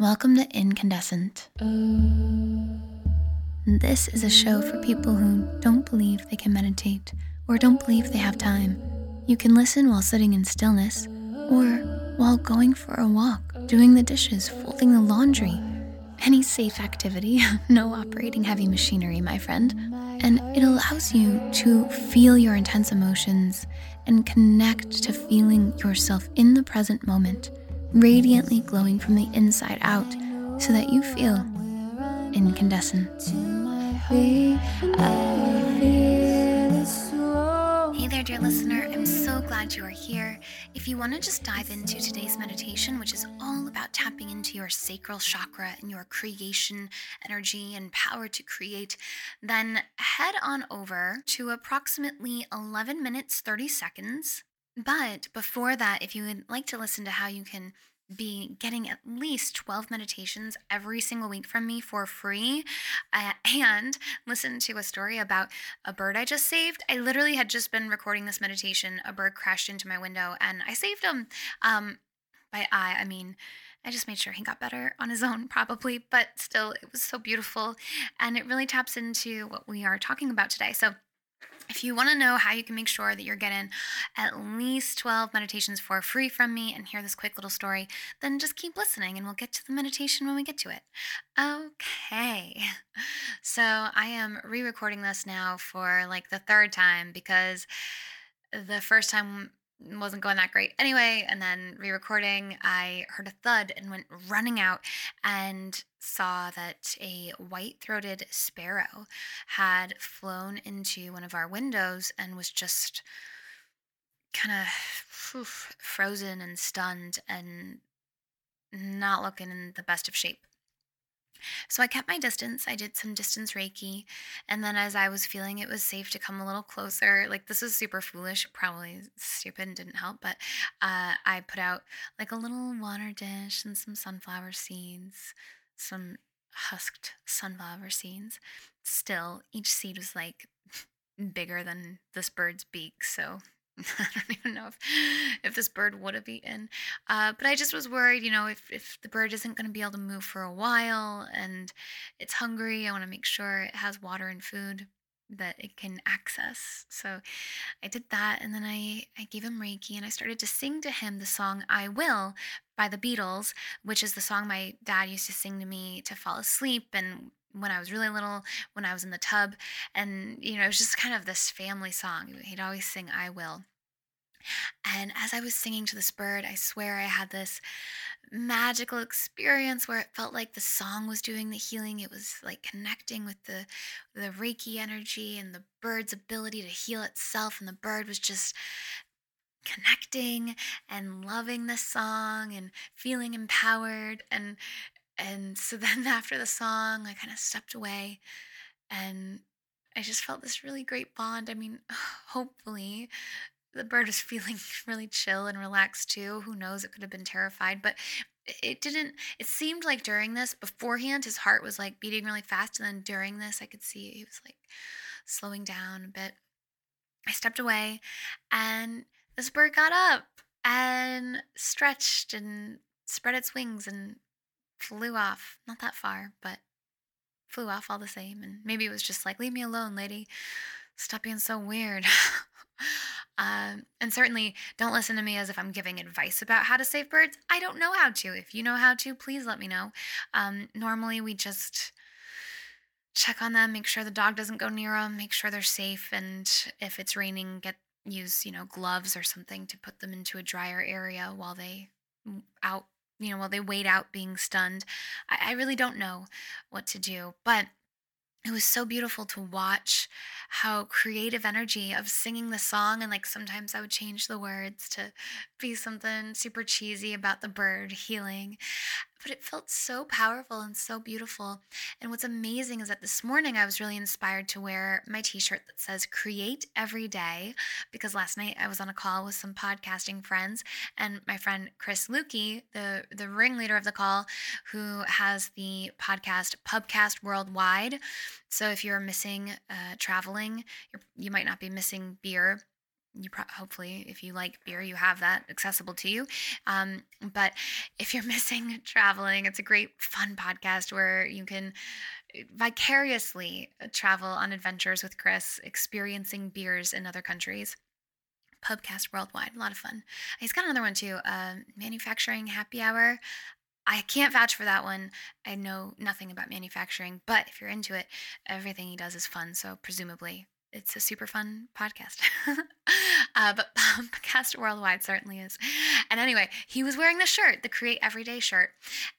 Welcome to Incandescent. This is a show for people who don't believe they can meditate or don't believe they have time. You can listen while sitting in stillness or while going for a walk, doing the dishes, folding the laundry. Any safe activity, no operating heavy machinery, my friend. And it allows you to feel your intense emotions and connect to feeling yourself in the present moment radiantly glowing from the inside out so that you feel incandescent. Hey there, dear listener. I'm so glad you are here. If you want to just dive into today's meditation, which is all about tapping into your sacral chakra and your creation energy and power to create, then head on over to approximately 11 minutes 30 seconds but before that, if you would like to listen to how you can be getting at least 12 meditations every single week from me for free uh, and listen to a story about a bird I just saved. I literally had just been recording this meditation. A bird crashed into my window and I saved him. Um, by I, I mean, I just made sure he got better on his own, probably, but still, it was so beautiful. And it really taps into what we are talking about today. So, if you want to know how you can make sure that you're getting at least 12 meditations for free from me and hear this quick little story, then just keep listening and we'll get to the meditation when we get to it. Okay. So I am re recording this now for like the third time because the first time wasn't going that great anyway. And then re recording, I heard a thud and went running out and saw that a white throated sparrow had flown into one of our windows and was just kind of frozen and stunned and not looking in the best of shape. So I kept my distance. I did some distance Reiki. And then as I was feeling it was safe to come a little closer, like this was super foolish, probably stupid and didn't help, but uh, I put out like a little water dish and some sunflower seeds, some husked sunflower seeds. Still, each seed was like bigger than this bird's beak. So I don't even know if, if this bird would have eaten. Uh, but I just was worried, you know, if, if the bird isn't going to be able to move for a while and it's hungry, I want to make sure it has water and food that it can access. So I did that and then I, I gave him Reiki and I started to sing to him the song I Will by the Beatles, which is the song my dad used to sing to me to fall asleep and when I was really little, when I was in the tub. And, you know, it was just kind of this family song. He'd always sing, I will. And as I was singing to this bird, I swear I had this magical experience where it felt like the song was doing the healing. It was like connecting with the the Reiki energy and the bird's ability to heal itself. And the bird was just connecting and loving the song and feeling empowered. And and so then after the song, I kind of stepped away and I just felt this really great bond. I mean, hopefully the bird was feeling really chill and relaxed too. Who knows? It could have been terrified, but it didn't. It seemed like during this, beforehand, his heart was like beating really fast. And then during this, I could see he was like slowing down a bit. I stepped away and this bird got up and stretched and spread its wings and flew off. Not that far, but flew off all the same. And maybe it was just like, leave me alone, lady. Stop being so weird. um, and certainly don't listen to me as if I'm giving advice about how to save birds. I don't know how to. If you know how to, please let me know. Um, normally, we just check on them, make sure the dog doesn't go near them, make sure they're safe, and if it's raining, get use you know gloves or something to put them into a drier area while they out you know, while they wait out being stunned. I, I really don't know what to do, but it was so beautiful to watch how creative energy of singing the song and like sometimes i would change the words to be something super cheesy about the bird healing but it felt so powerful and so beautiful. And what's amazing is that this morning I was really inspired to wear my t shirt that says create every day because last night I was on a call with some podcasting friends and my friend Chris Lueke, the, the ringleader of the call, who has the podcast Pubcast Worldwide. So if you're missing uh, traveling, you might not be missing beer you pro- hopefully if you like beer you have that accessible to you um, but if you're missing traveling it's a great fun podcast where you can uh, vicariously uh, travel on adventures with chris experiencing beers in other countries pubcast worldwide a lot of fun he's got another one too uh, manufacturing happy hour I can't vouch for that one. I know nothing about manufacturing, but if you're into it, everything he does is fun. So, presumably, it's a super fun podcast. uh, but pubcast worldwide certainly is. And anyway, he was wearing the shirt, the Create Everyday shirt.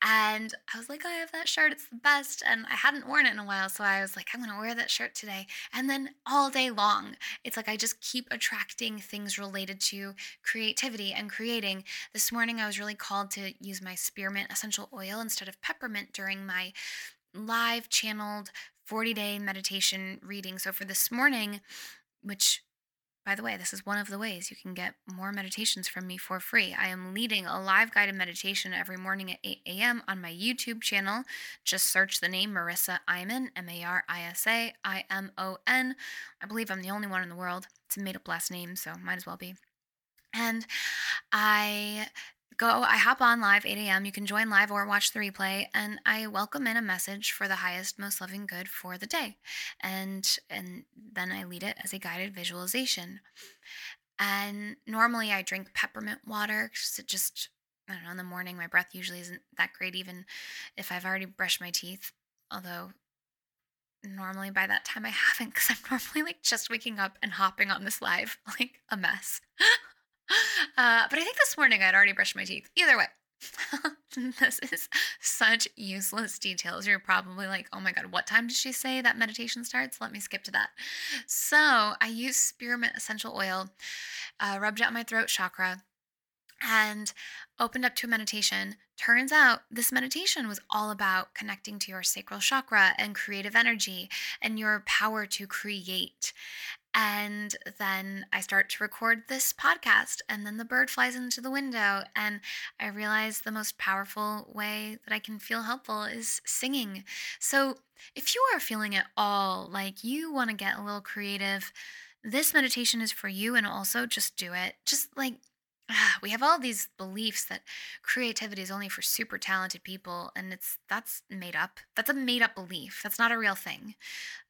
And I was like, I have that shirt. It's the best. And I hadn't worn it in a while. So I was like, I'm going to wear that shirt today. And then all day long, it's like I just keep attracting things related to creativity and creating. This morning, I was really called to use my spearmint essential oil instead of peppermint during my live channeled 40 day meditation reading. So for this morning, which by the way, this is one of the ways you can get more meditations from me for free. I am leading a live guided meditation every morning at 8 a.m. on my YouTube channel. Just search the name Marisa Imon, M A R I S A I M O N. I believe I'm the only one in the world. It's a made up last name, so might as well be. And I go i hop on live 8 a.m you can join live or watch the replay and i welcome in a message for the highest most loving good for the day. And and then i lead it as a guided visualization. And normally i drink peppermint water because it just i don't know in the morning my breath usually isn't that great even if i've already brushed my teeth. Although normally by that time i haven't because i'm normally like just waking up and hopping on this live like a mess Uh, but I think this morning I'd already brushed my teeth. Either way, this is such useless details. You're probably like, oh my God, what time did she say that meditation starts? Let me skip to that. So I use spearmint essential oil, uh, rubbed on my throat chakra, and opened up to a meditation. Turns out this meditation was all about connecting to your sacral chakra and creative energy and your power to create. And then I start to record this podcast, and then the bird flies into the window. And I realize the most powerful way that I can feel helpful is singing. So if you are feeling at all like you want to get a little creative, this meditation is for you. And also just do it. Just like we have all these beliefs that creativity is only for super talented people and it's that's made up. That's a made up belief. That's not a real thing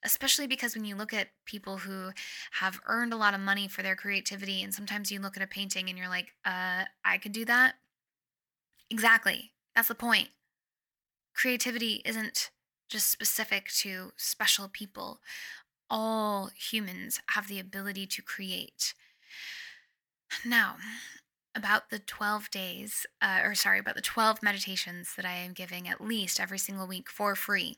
especially because when you look at people who have earned a lot of money for their creativity and sometimes you look at a painting and you're like uh i could do that. Exactly. That's the point. Creativity isn't just specific to special people. All humans have the ability to create. Now about the 12 days, uh, or sorry, about the 12 meditations that I am giving at least every single week for free.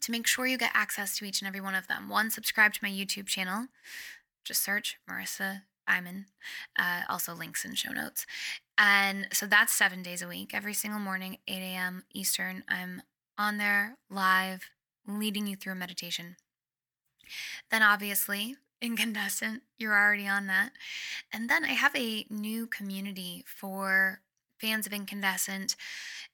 To make sure you get access to each and every one of them, one, subscribe to my YouTube channel. Just search Marisa Imon. Uh, also, links in show notes. And so that's seven days a week. Every single morning, 8 a.m. Eastern, I'm on there live, leading you through a meditation. Then, obviously, incandescent. You're already on that. And then I have a new community for fans of incandescent,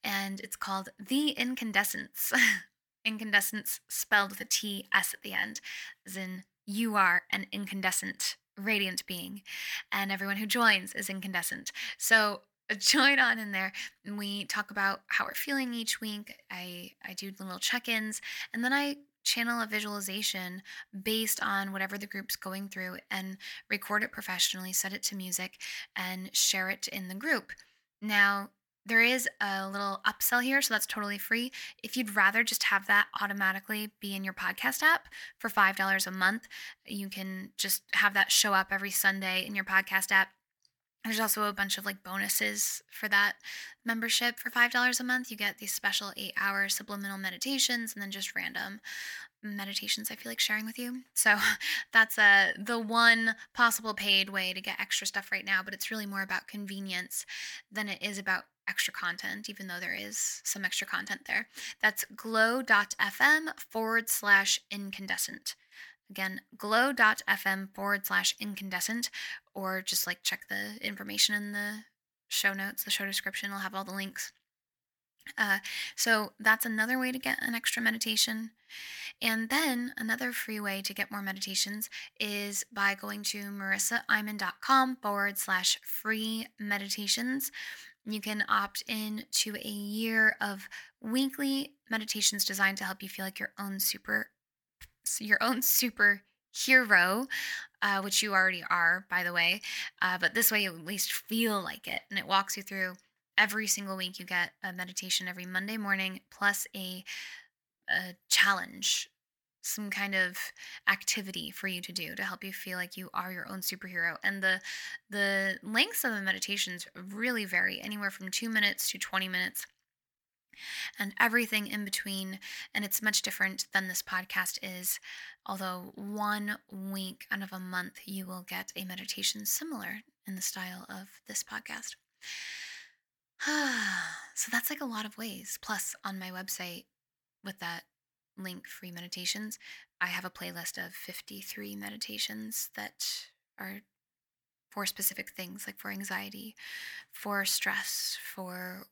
and it's called The Incandescents. incandescents spelled with a T S at the end, as in you are an incandescent radiant being, and everyone who joins is incandescent. So join on in there we talk about how we're feeling each week i i do little check-ins and then i channel a visualization based on whatever the group's going through and record it professionally, set it to music, and share it in the group. Now, there is a little upsell here, so that's totally free. If you'd rather just have that automatically be in your podcast app for $5 a month, you can just have that show up every Sunday in your podcast app There's also a bunch of like bonuses for that membership for $5 a month. You get these special eight hour subliminal meditations and then just random meditations I feel like sharing with you. So that's uh, the one possible paid way to get extra stuff right now, but it's really more about convenience than it is about extra content, even though there is some extra content there. That's glow.fm forward slash incandescent. Again, glow.fm forward slash incandescent, or just like check the information in the show notes, the show description. will have all the links. Uh, so that's another way to get an extra meditation. And then another free way to get more meditations is by going to marisaimon.com forward slash free meditations. You can opt in to a year of weekly meditations designed to help you feel like your own super your own superhero, uh, which you already are, by the way. Uh, but this way, you at least feel like it, and it walks you through every single week. You get a meditation every Monday morning, plus a, a challenge some kind of activity for you to do to help you feel like you are your own superhero and the the lengths of the meditations really vary anywhere from 2 minutes to 20 minutes and everything in between. And it's much different than this podcast is. Although one week out of a month, you will get a meditation similar in the style of this podcast. so that's like a lot of ways. Plus, on my website, with that link free meditations, I have a playlist of 53 meditations that are for specific things, like for anxiety, for stress, for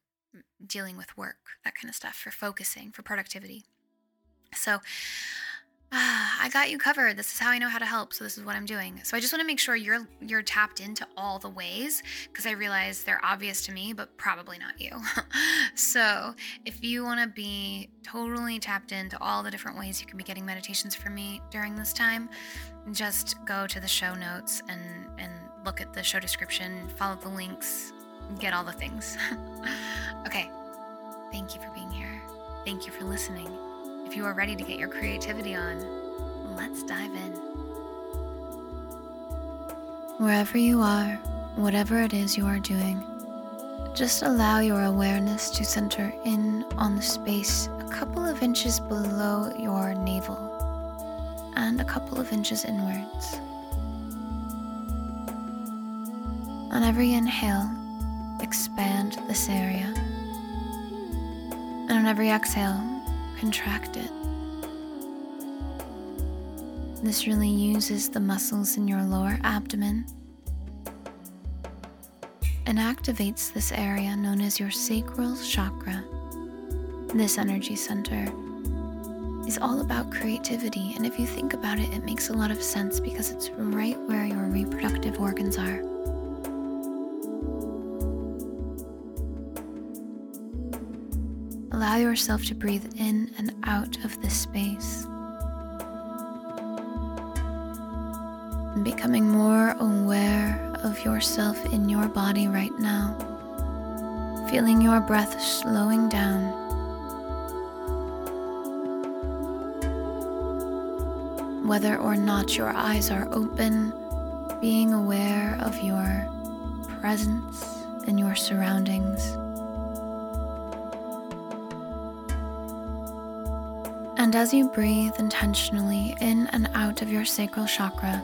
dealing with work, that kind of stuff, for focusing, for productivity. So uh, I got you covered. This is how I know how to help. So this is what I'm doing. So I just want to make sure you're you're tapped into all the ways because I realize they're obvious to me, but probably not you. so if you want to be totally tapped into all the different ways you can be getting meditations from me during this time, just go to the show notes and and look at the show description, follow the links, get all the things. okay, thank you for being here. Thank you for listening. If you are ready to get your creativity on, let's dive in. Wherever you are, whatever it is you are doing, just allow your awareness to center in on the space a couple of inches below your navel and a couple of inches inwards. On every inhale, expand this area. And on every exhale, contract it. This really uses the muscles in your lower abdomen and activates this area known as your sacral chakra. This energy center is all about creativity, and if you think about it, it makes a lot of sense because it's right where your reproductive organs are. Allow yourself to breathe in and out of this space. And becoming more aware of yourself in your body right now. Feeling your breath slowing down. Whether or not your eyes are open, being aware of your presence and your surroundings. And as you breathe intentionally in and out of your sacral chakra,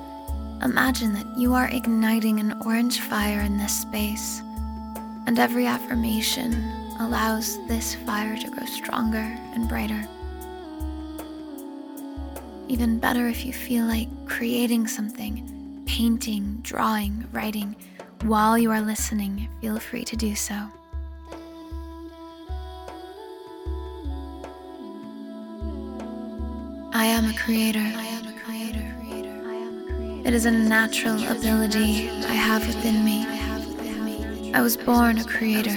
imagine that you are igniting an orange fire in this space. And every affirmation allows this fire to grow stronger and brighter. Even better if you feel like creating something, painting, drawing, writing, while you are listening, feel free to do so. I am a creator. It is a natural ability I have within me. I was born a creator.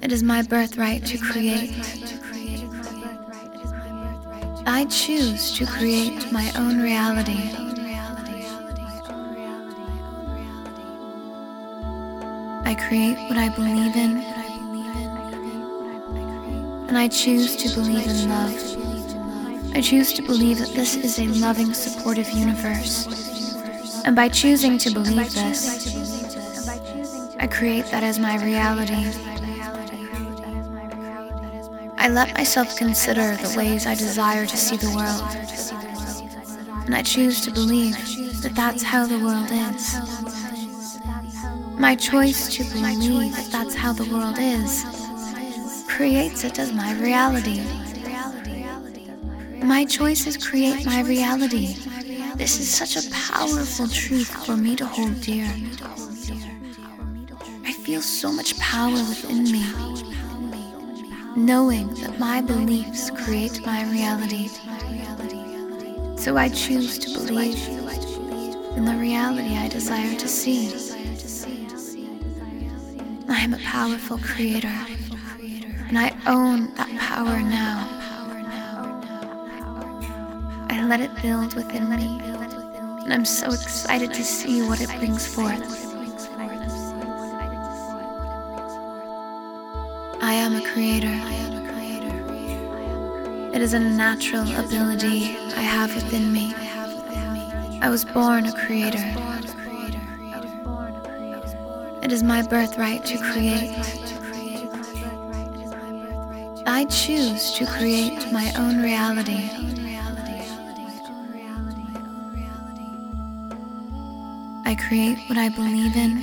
It is my birthright to create. I choose to create my own reality. I create what I believe in and I choose to believe in love. I choose to believe that this is a loving, supportive universe. And by choosing to believe this, I create that as my reality. I let myself consider the ways I desire to see the world. And I choose to believe that that's how the world is. My choice to believe that that's how the world is creates it as my reality. My choices create my reality. This is such a powerful truth for me to hold dear. I feel so much power within me, knowing that my beliefs create my reality. So I choose to believe in the reality I desire to see. I am a powerful creator, and I own that power now. I let it build within me, and I'm so excited to see what it brings forth. I am a creator. It is a natural ability I have within me. I was born a creator. It is my birthright to create. I choose to create my own reality. I create what I believe in,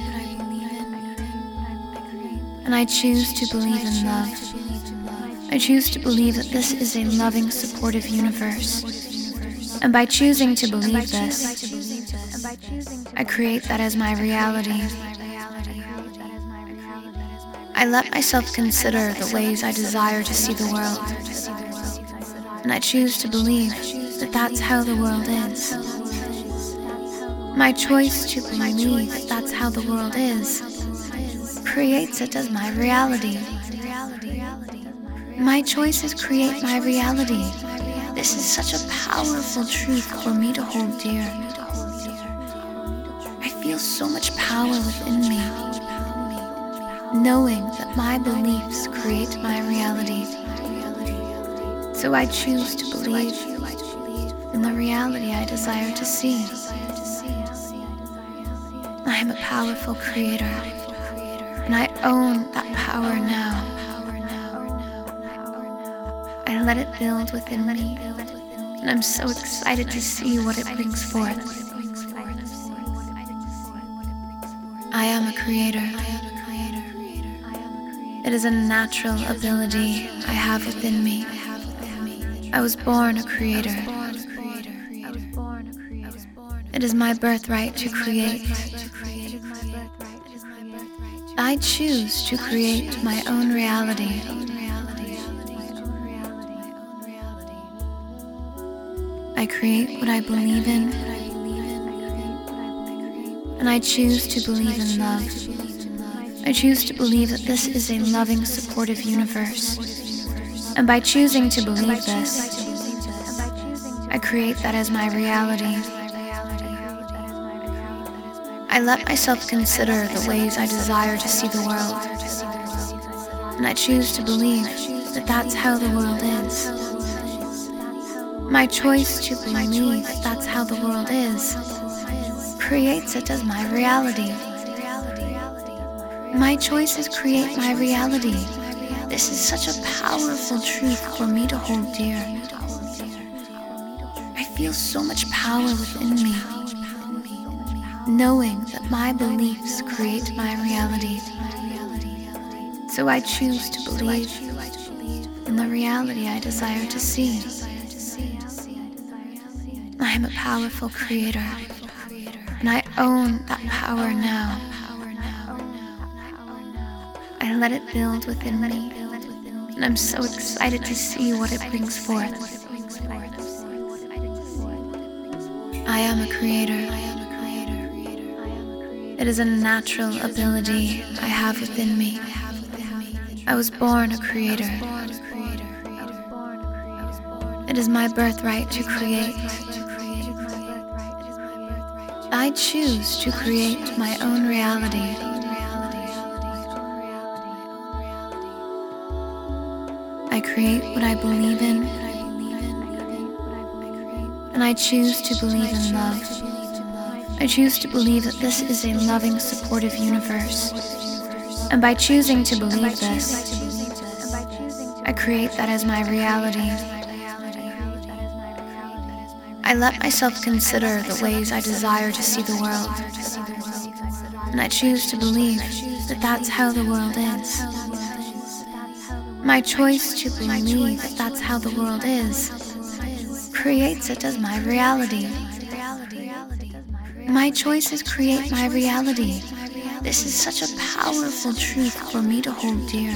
and I choose to believe in love. I choose to believe that this is a loving, supportive universe. And by choosing to believe this, I create that as my reality. I let myself consider the ways I desire to see the world. And I choose to believe that that's how the world is. My choice to believe that that's how the world is creates it as my reality. My choices create my reality. This is such a powerful truth for me to hold dear. I feel so much power within me, knowing that my beliefs create my reality. So I choose to believe in the reality I desire to see. I am a powerful creator, and I own that power now. I let it build within me, and I'm so excited to see what it brings forth. I am a creator. It is a natural ability I have within me. I was born a creator. It is my birthright to create. I choose to create my own reality. I create what I believe in, and I choose to believe in love. I choose to believe that this is a loving, supportive universe. And by choosing to believe this, I create that as my reality. I let myself consider the ways I desire to see the world. And I choose to believe that that's how the world is. My choice to believe that that's how the world is creates it as my reality. My choices create my reality. This is such a powerful truth for me to hold dear. I feel so much power within me knowing that my beliefs create my reality. So I choose to believe in the reality I desire to see. I am a powerful creator, and I own that power now. I let it build within me, and I'm so excited to see what it brings forth. I am a creator. It is a natural ability I have within me. I was born a creator. It is my birthright to create. I choose to create my own reality. I create what I believe in, and I choose to believe in love. I choose to believe that this is a loving, supportive universe. And by choosing to believe this, I create that as my reality. I let myself consider the ways I desire to see the world. And I choose to believe that that's how the world is. My choice to believe that that's how the world is creates it as my reality. My choices create my reality. This is such a powerful truth for me to hold dear.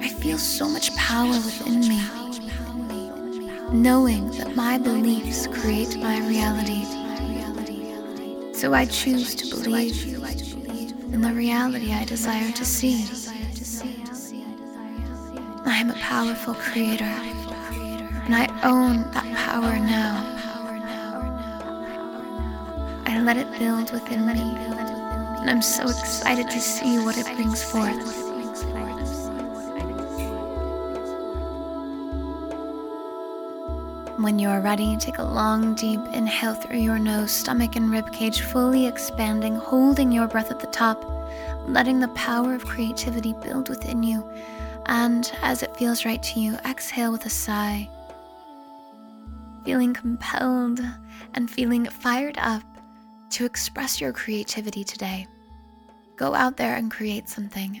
I feel so much power within me knowing that my beliefs create my reality. So I choose to believe in the reality I desire to see. I am a powerful creator, and I own that power now. I let it build within me, and I'm so excited to see what it brings forth. When you are ready, take a long, deep inhale through your nose, stomach and rib cage fully expanding, holding your breath at the top, letting the power of creativity build within you. And as it feels right to you, exhale with a sigh. Feeling compelled and feeling fired up to express your creativity today. Go out there and create something.